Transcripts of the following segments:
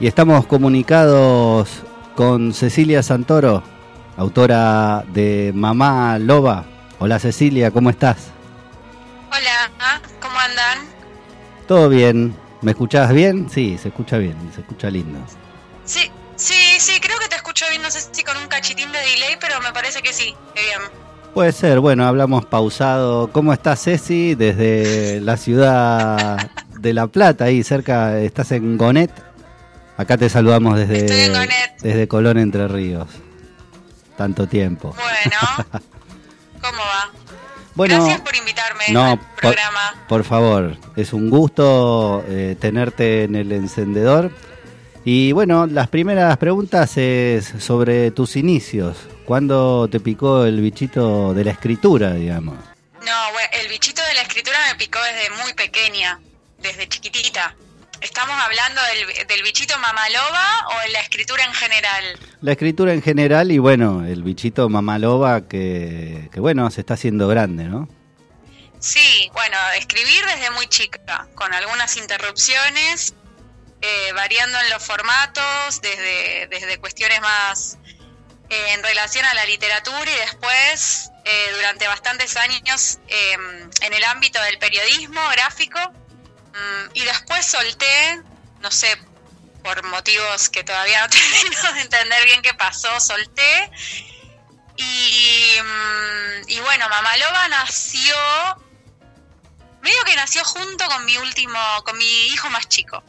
Y estamos comunicados con Cecilia Santoro, autora de Mamá Loba. Hola Cecilia, ¿cómo estás? Hola, ¿cómo andan? Todo bien. ¿Me escuchás bien? Sí, se escucha bien, se escucha lindo. Sí, sí, sí, creo que te escucho bien, no sé si con un cachitín de delay, pero me parece que sí, que bien. Puede ser, bueno, hablamos pausado. ¿Cómo estás, Ceci? Desde la ciudad de La Plata, ahí cerca, estás en Gonet. Acá te saludamos desde, desde Colón Entre Ríos. Tanto tiempo. Bueno, ¿cómo va? Bueno, Gracias por invitarme al programa. Por, favor, es un gusto eh, tenerte en el encendedor. Y bueno, las primeras preguntas es sobre tus inicios. ¿Cuándo te picó el bichito de la escritura, digamos? No, el bichito de la escritura me picó desde muy pequeña, desde chiquitita. ¿Estamos hablando del, bichito mamaloba o en la escritura en general? La escritura en general y bueno, el bichito mamaloba que, que bueno, se está haciendo grande, ¿no? Sí, bueno, escribir desde muy chica, con algunas interrupciones, eh, variando en los formatos, desde, desde cuestiones más eh, en relación a la literatura y después, eh, durante bastantes años, en el ámbito del periodismo gráfico, y después solté, no sé, por motivos que todavía no termino de entender bien qué pasó, solté. Y, mm, y bueno, Mamaloba nació, medio que nació junto con mi último, con mi hijo más chico.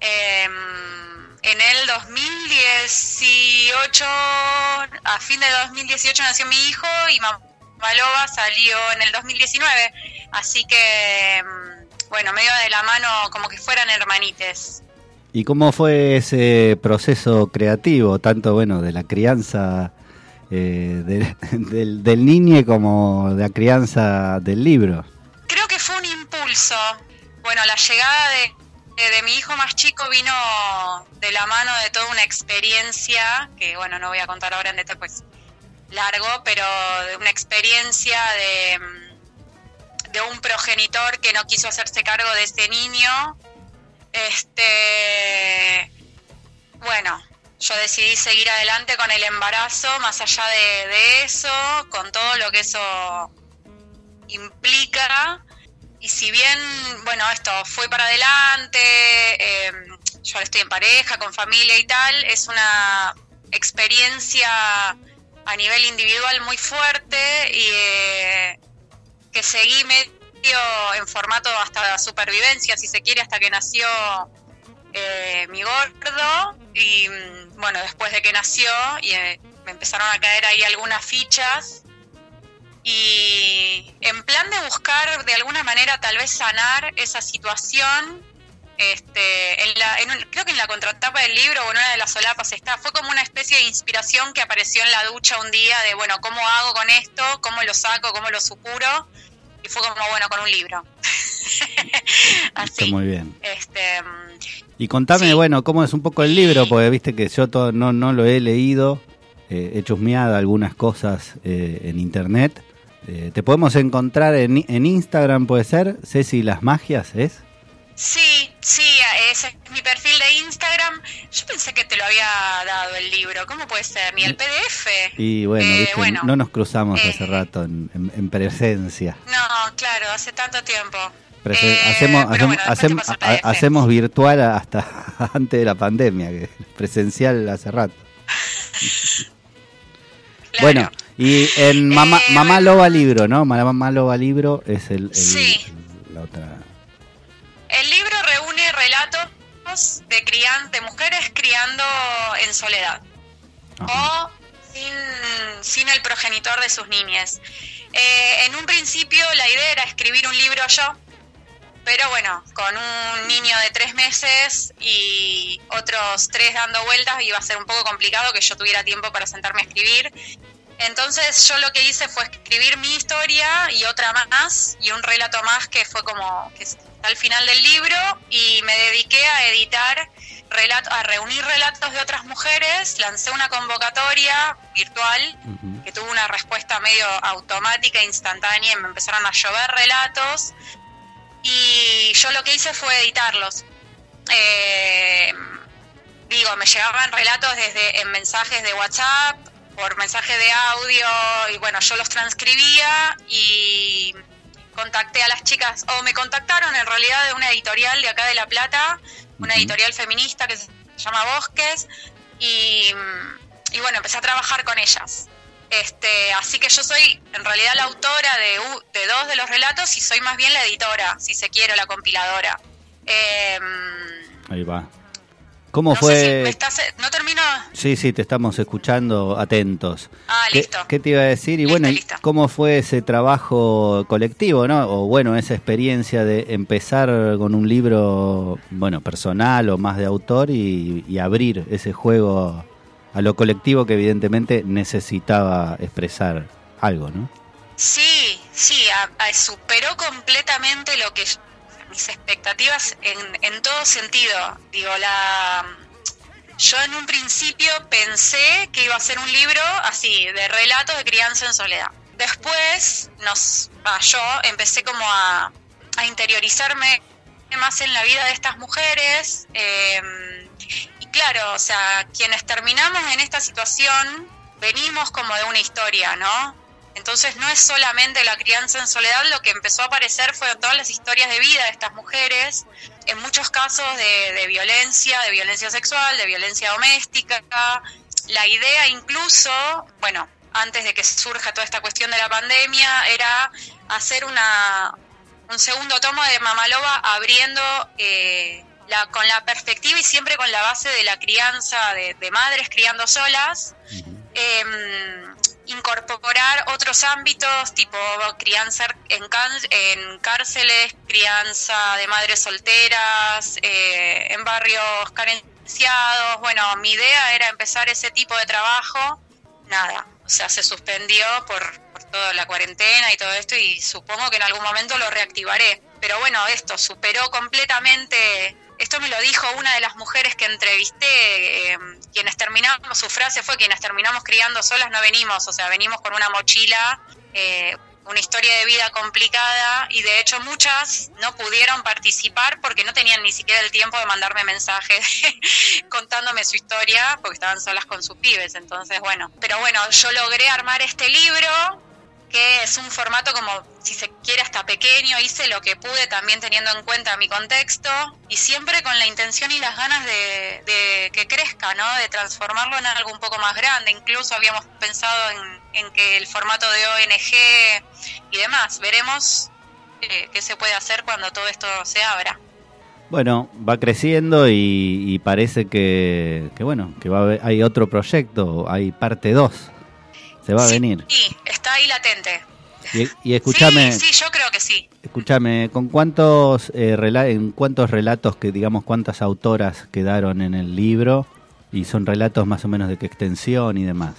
Em, en el 2018, a fin de 2018 nació mi hijo y Mamaloba salió en el 2019. Así que em, bueno, medio de la mano como que fueran hermanites. ¿Y cómo fue ese proceso creativo, tanto bueno de la crianza eh, del, del niño como de la crianza del libro? Creo que fue un impulso. Bueno, la llegada de, de, mi hijo más chico vino de la mano de toda una experiencia, que bueno, no voy a contar ahora en detalle, pues largo, pero de una experiencia de de un progenitor que no quiso hacerse cargo de ese niño. Este, bueno, yo decidí seguir adelante con el embarazo, más allá de, eso, con todo lo que eso implica. Y si bien, bueno, esto fue para adelante, em, yo ahora estoy en pareja, con familia y tal, es una experiencia a nivel individual muy fuerte y eh, que seguí medio en formato hasta supervivencia, si se quiere, hasta que nació eh, mi gordo. Y mm, bueno, después de que nació, y, eh, me empezaron a caer ahí algunas fichas. Y en plan de buscar de alguna manera tal vez sanar esa situación, este, en la, creo que en la contratapa del libro o en una de las solapas está, fue como una especie de inspiración que apareció en la ducha un día de, bueno, ¿cómo hago con esto? ¿Cómo lo saco? ¿Cómo lo supuro? y fue como bueno con un libro. Así. muy bien. Este, y contame, bueno, cómo es un poco el libro, porque viste que yo todo, no, no lo he leído, eh, he chusmeado algunas cosas eh, en internet. Eh, ¿Te podemos encontrar en, en Instagram, puede ser? Ceci Las Magias, ¿es? Sí, sí, ese es mi perfil de Instagram. Yo pensé que te lo había dado el libro. ¿Cómo puede ser? ¿Ni el PDF? Y bueno, eh, no nos cruzamos hace eh, rato en, presencia. No, claro, hace tanto tiempo. Eh, hacemos, hacemos, hacemos, virtual hasta antes de la pandemia, que presencial hace rato. Bueno, y en Mamá, Mamá Loba Libro, ¿no? Mamá Loba Libro es el, sí. la otra el libro de, crian de mujeres criando en soledad o sin, el progenitor de sus niñas. Eh, en un principio la idea era escribir un libro yo, pero bueno, con un niño de tres meses y otros tres dando vueltas iba a ser un poco complicado que yo tuviera tiempo para sentarme a escribir. Entonces yo lo que hice fue escribir mi historia y otra más y un relato más que fue como que al final del libro y me dediqué a editar, a reunir relatos de otras mujeres, lancé una convocatoria virtual que tuvo una respuesta medio automática, instantánea, y me empezaron a llover relatos y yo lo que hice fue editarlos. Eh, digo, me llegaban relatos desde en mensajes de WhatsApp, por mensaje de audio, y bueno, yo los transcribía y contacté a las chicas, o me contactaron en realidad de una editorial de acá de La Plata, una editorial feminista que se llama Bosques, y, y bueno, empecé a trabajar con ellas. Este, así que yo soy en realidad la autora de, de, dos de los relatos y soy más bien la editora, si se quiere, la compiladora. Em, Ahí va. ¿Cómo fue? Eh, no termino. Sí, sí, te estamos escuchando atentos. Ah, listo. ¿Qué, te iba a decir? Y bueno, ¿cómo fue ese trabajo colectivo, no? O bueno, esa experiencia de empezar con un libro, bueno, personal o más de autor y, y abrir ese juego a lo colectivo que evidentemente necesitaba expresar algo, ¿no? Sí, sí, superó completamente lo que mis expectativas en, en todo sentido. Digo, la yo en un principio pensé que iba a ser un libro así, de relatos de crianza en soledad. Después nos, yo empecé como a, a interiorizarme más en la vida de estas mujeres. Eh, claro, o sea, quienes terminamos en esta situación venimos como de una historia, ¿no? Entonces no es solamente la crianza en soledad, lo que empezó a aparecer fue todas las historias de vida de estas mujeres, en muchos casos de, violencia, de violencia sexual, de violencia doméstica. La idea incluso, bueno, antes de que surja toda esta cuestión de la pandemia, era hacer una, un segundo tomo de Mamaloba abriendo eh, con la perspectiva y siempre con la base de la crianza de, madres criando solas, incorporar otros ámbitos tipo crianza en, en cárceles, crianza de madres solteras, eh, en barrios carenciados. Bueno, mi idea era empezar ese tipo de trabajo. Nada, o sea, se suspendió por, por toda la cuarentena y todo esto y supongo que en algún momento lo reactivaré. Pero bueno, esto superó completamente esto me lo dijo una de las mujeres que entrevisté, eh, quienes terminamos, su frase fue, quienes terminamos criando solas no venimos, o sea, venimos con una mochila, eh, una historia de vida complicada y de hecho muchas no pudieron participar porque no tenían ni siquiera el tiempo de mandarme mensajes contándome su historia porque estaban solas con sus pibes, entonces bueno, pero bueno, yo logré armar este libro que es un formato como, si se quiere, hasta pequeño, hice lo que pude también teniendo en cuenta mi contexto y siempre con la intención y las ganas de, que crezca, ¿no? De transformarlo en algo un poco más grande. Incluso habíamos pensado en, que el formato de ONG y demás. Veremos eh, qué se puede hacer cuando todo esto se abra. Bueno, va creciendo y, parece que, bueno, que va hay otro proyecto, hay parte 2 se va a venir. Sí, está ahí latente. Y, escúchame. Sí, sí, yo creo que sí. Escúchame, ¿con cuántos, eh, en cuántos relatos, que digamos, cuántas autoras quedaron en el libro? Y son relatos más o menos de qué extensión y demás.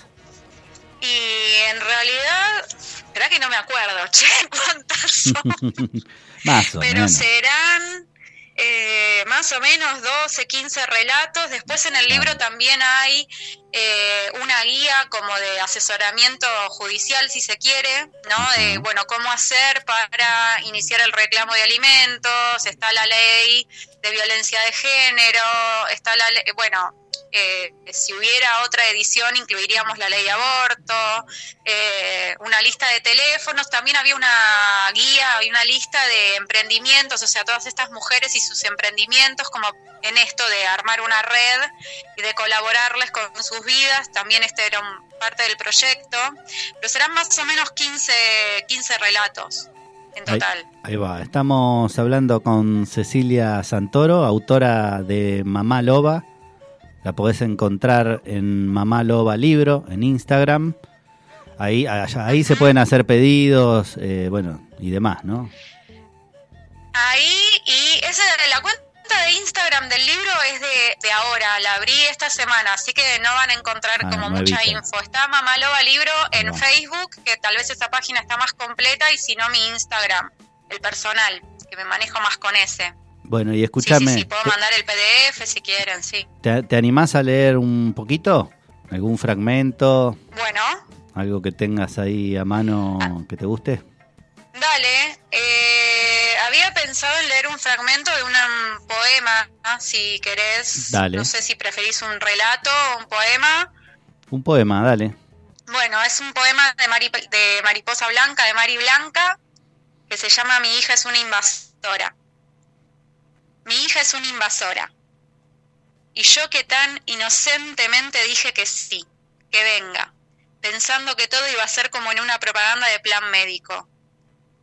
Y en realidad, ¿verdad que no me acuerdo, che? ¿Cuántas son? más o Pero serán eh, más o menos 12, 15 relatos. Después en el libro también hay eh, una guía como de asesoramiento judicial, si se quiere, ¿no? De, bueno, cómo hacer para iniciar el reclamo de alimentos, está la ley de violencia de género, está la ley, bueno, eh, si hubiera otra edición incluiríamos la ley de aborto, eh, una lista de teléfonos, también había una guía y una lista de emprendimientos, o sea, todas estas mujeres y sus emprendimientos, como en esto de armar una red y de colaborarles con sus vidas, también este era parte del proyecto, pero serán más o menos 15, 15 relatos. En total. ahí va, estamos hablando con Cecilia Santoro, autora de Mamá Loba, la podés encontrar en Mamá Loba Libro, en Instagram. Ahí, ahí se pueden hacer pedidos, eh, bueno, y demás, ¿no? Ahí, y esa, la cuenta de Instagram del libro es de, ahora, la abrí esta semana, así que no van a encontrar ah, como mucha info. Está Mamá Loba Libro en Facebook, que tal vez esa página está más completa, y si no, mi Instagram, el personal, que me manejo más con ese. Bueno, y escúchame. Sí, sí, puedo mandar el PDF si quieren, sí. ¿Te, ¿Te animás a leer un poquito? ¿Algún fragmento? Bueno. ¿Algo que tengas ahí a mano ah. que te guste? Dale. Eh, había pensado en leer un fragmento de un poema, si querés. Dale. No sé si preferís un relato o un poema. Un poema, dale. Bueno, es un poema de, de Mariposa Blanca, de Mari Blanca, que se llama Mi hija es una invasora. Mi hija es una invasora. Y yo que tan inocentemente dije que sí, que venga, pensando que todo iba a ser como en una propaganda de plan médico.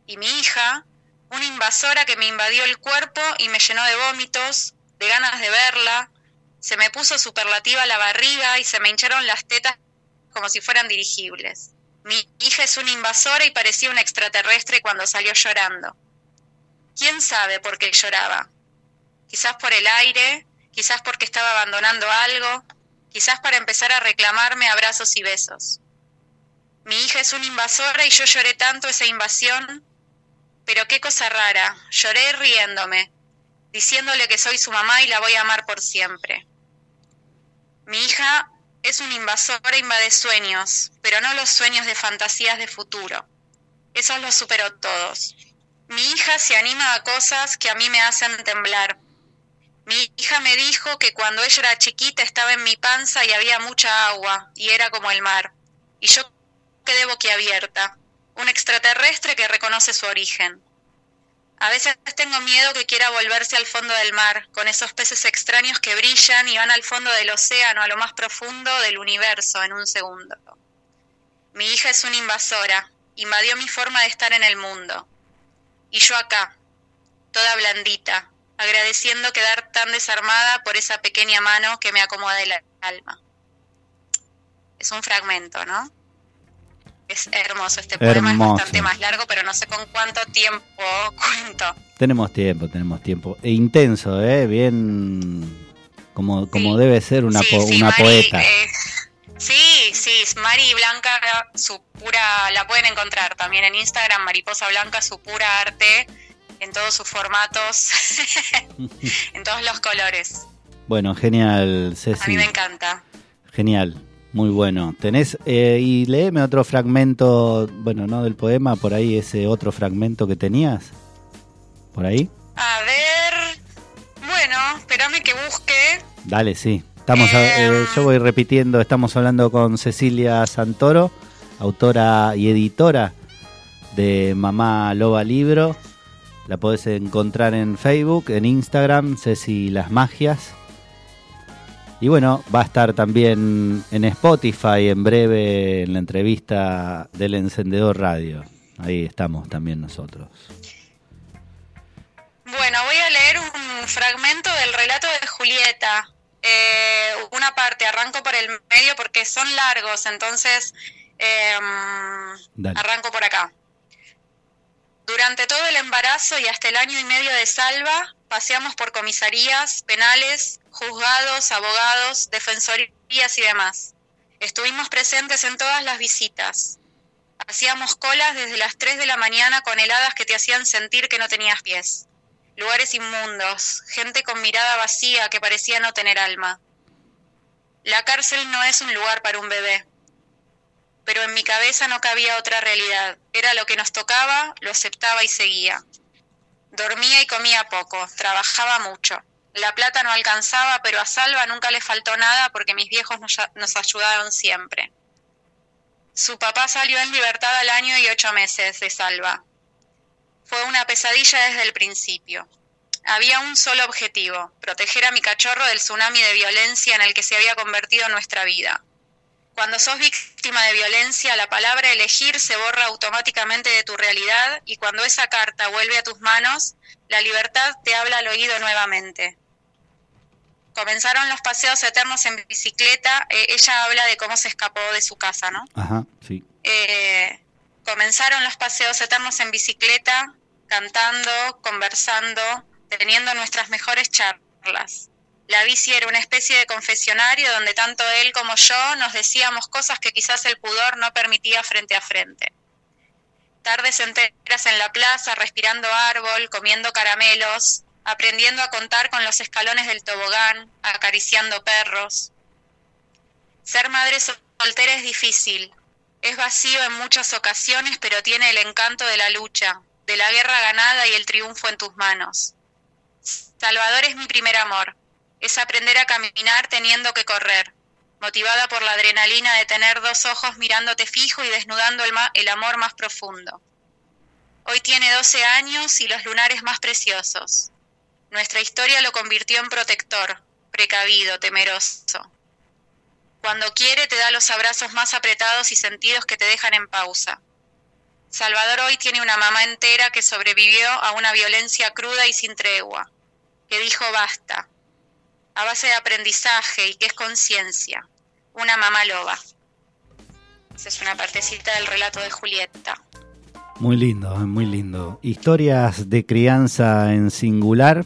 Y mi hija, una invasora que me invadió el cuerpo y me llenó de vómitos, de ganas de verla, se me puso superlativa la barriga y se me hincharon las tetas como si fueran dirigibles. Mi hija es una invasora y parecía un extraterrestre cuando salió llorando. ¿Quién sabe por qué lloraba? Quizás por el aire, quizás porque estaba abandonando algo, quizás para empezar a reclamarme abrazos y besos. Mi hija es una invasora y yo lloré tanto esa invasión, pero qué cosa rara, lloré riéndome, diciéndole que soy su mamá y la voy a amar por siempre. Mi hija es una invasora, invade sueños, pero no los sueños de fantasías de futuro. Esos los superó todos. Mi hija se anima a cosas que a mí me hacen temblar. Mi hija me dijo que cuando ella era chiquita estaba en mi panza y había mucha agua, y era como el mar. Y yo quedé boquiabierta, un extraterrestre que reconoce su origen. A veces tengo miedo que quiera volverse al fondo del mar, con esos peces extraños que brillan y van al fondo del océano, a lo más profundo del universo, en un segundo. Mi hija es una invasora, invadió mi forma de estar en el mundo. Y yo acá, toda blandita, agradeciendo quedar tan desarmada por esa pequeña mano que me acomoda el alma. Es un fragmento, ¿no? Es hermoso este poema, es bastante más largo, pero no sé con cuánto tiempo cuento. Tenemos tiempo, tenemos tiempo. E intenso, ¿eh? Bien como, como debe ser una, una poeta. Eh, sí, sí, Mari Blanca, su pura, la pueden encontrar también en Instagram, Mariposa Blanca, su pura arte, en todos sus formatos, en todos los colores. Bueno, genial, Ceci. A mí me encanta. Genial. Muy bueno. Tenés, eh, y léeme otro fragmento, bueno, no del poema, por ahí ese otro fragmento que tenías. ¿Por ahí? A ver. Bueno, espérame que busque. Dale, sí. Estamos eh, em. yo voy repitiendo, estamos hablando con Cecilia Santoro, autora y editora de Mamá Loba Libro. La podés encontrar en Facebook, en Instagram, Ceci Las Magias. Y bueno, va a estar también en Spotify en breve en la entrevista del Encendedor Radio. Ahí estamos también nosotros. Bueno, voy a leer un fragmento del relato de Julieta. Eh, una parte, arranco por el medio porque son largos, entonces em, arranco por acá. Durante todo el embarazo y hasta el año y medio de Salva, paseamos por comisarías, penales, juzgados, abogados, defensorías y demás. Estuvimos presentes en todas las visitas. Hacíamos colas desde las 3 de la mañana con heladas que te hacían sentir que no tenías pies. Lugares inmundos, gente con mirada vacía que parecía no tener alma. La cárcel no es un lugar para un bebé. Pero en mi cabeza no cabía otra realidad. Era lo que nos tocaba, lo aceptaba y seguía. Dormía y comía poco, trabajaba mucho. La plata no alcanzaba, pero a Salva nunca le faltó nada porque mis viejos nos, ayudaron siempre. Su papá salió en libertad al año y ocho meses de Salva. Fue una pesadilla desde el principio. Había un solo objetivo, proteger a mi cachorro del tsunami de violencia en el que se había convertido nuestra vida. Cuando sos víctima de violencia, la palabra elegir se borra automáticamente de tu realidad y cuando esa carta vuelve a tus manos, la libertad te habla al oído nuevamente. Comenzaron los paseos eternos en bicicleta. Eh, ella habla de cómo se escapó de su casa, ¿no? Ajá, sí. Eh, comenzaron los paseos eternos en bicicleta, cantando, conversando, teniendo nuestras mejores charlas. La bici era una especie de confesionario donde tanto él como yo nos decíamos cosas que quizás el pudor no permitía frente a frente. Tardes enteras en la plaza, respirando árbol, comiendo caramelos, aprendiendo a contar con los escalones del tobogán, acariciando perros. Ser madre soltera es difícil, es vacío en muchas ocasiones, pero tiene el encanto de la lucha, de la guerra ganada y el triunfo en tus manos. Salvador es mi primer amor. Es aprender a caminar teniendo que correr, motivada por la adrenalina de tener dos ojos mirándote fijo y desnudando el, amor más profundo. Hoy tiene 12 años y los lunares más preciosos. Nuestra historia lo convirtió en protector, precavido, temeroso. Cuando quiere te da los abrazos más apretados y sentidos que te dejan en pausa. Salvador hoy tiene una mamá entera que sobrevivió a una violencia cruda y sin tregua, que dijo basta, a base de aprendizaje y que es conciencia, una mamá loba. Esa es una partecita del relato de Julieta. Muy lindo, eh, muy lindo. Historias de crianza en singular.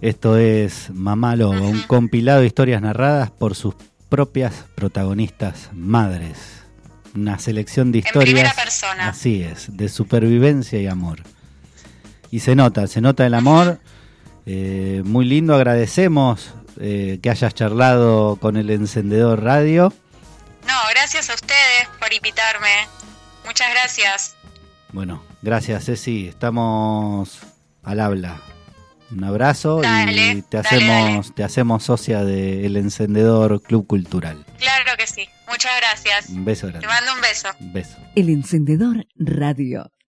Esto es Mamá Loba, un compilado de historias narradas por sus propias protagonistas madres. Una selección de historias. persona. Así es, de supervivencia y amor. Y se nota, se nota el amor. Eh, muy lindo, agradecemos eh, que hayas charlado con el encendedor radio. No, gracias a ustedes por invitarme. Muchas gracias. Bueno, gracias Ceci, estamos al habla. Un abrazo y te hacemos te hacemos socia del Encendedor Club Cultural. Claro que sí. Muchas gracias. Un beso grande. Te mando un beso. Un beso. El Encendedor Radio.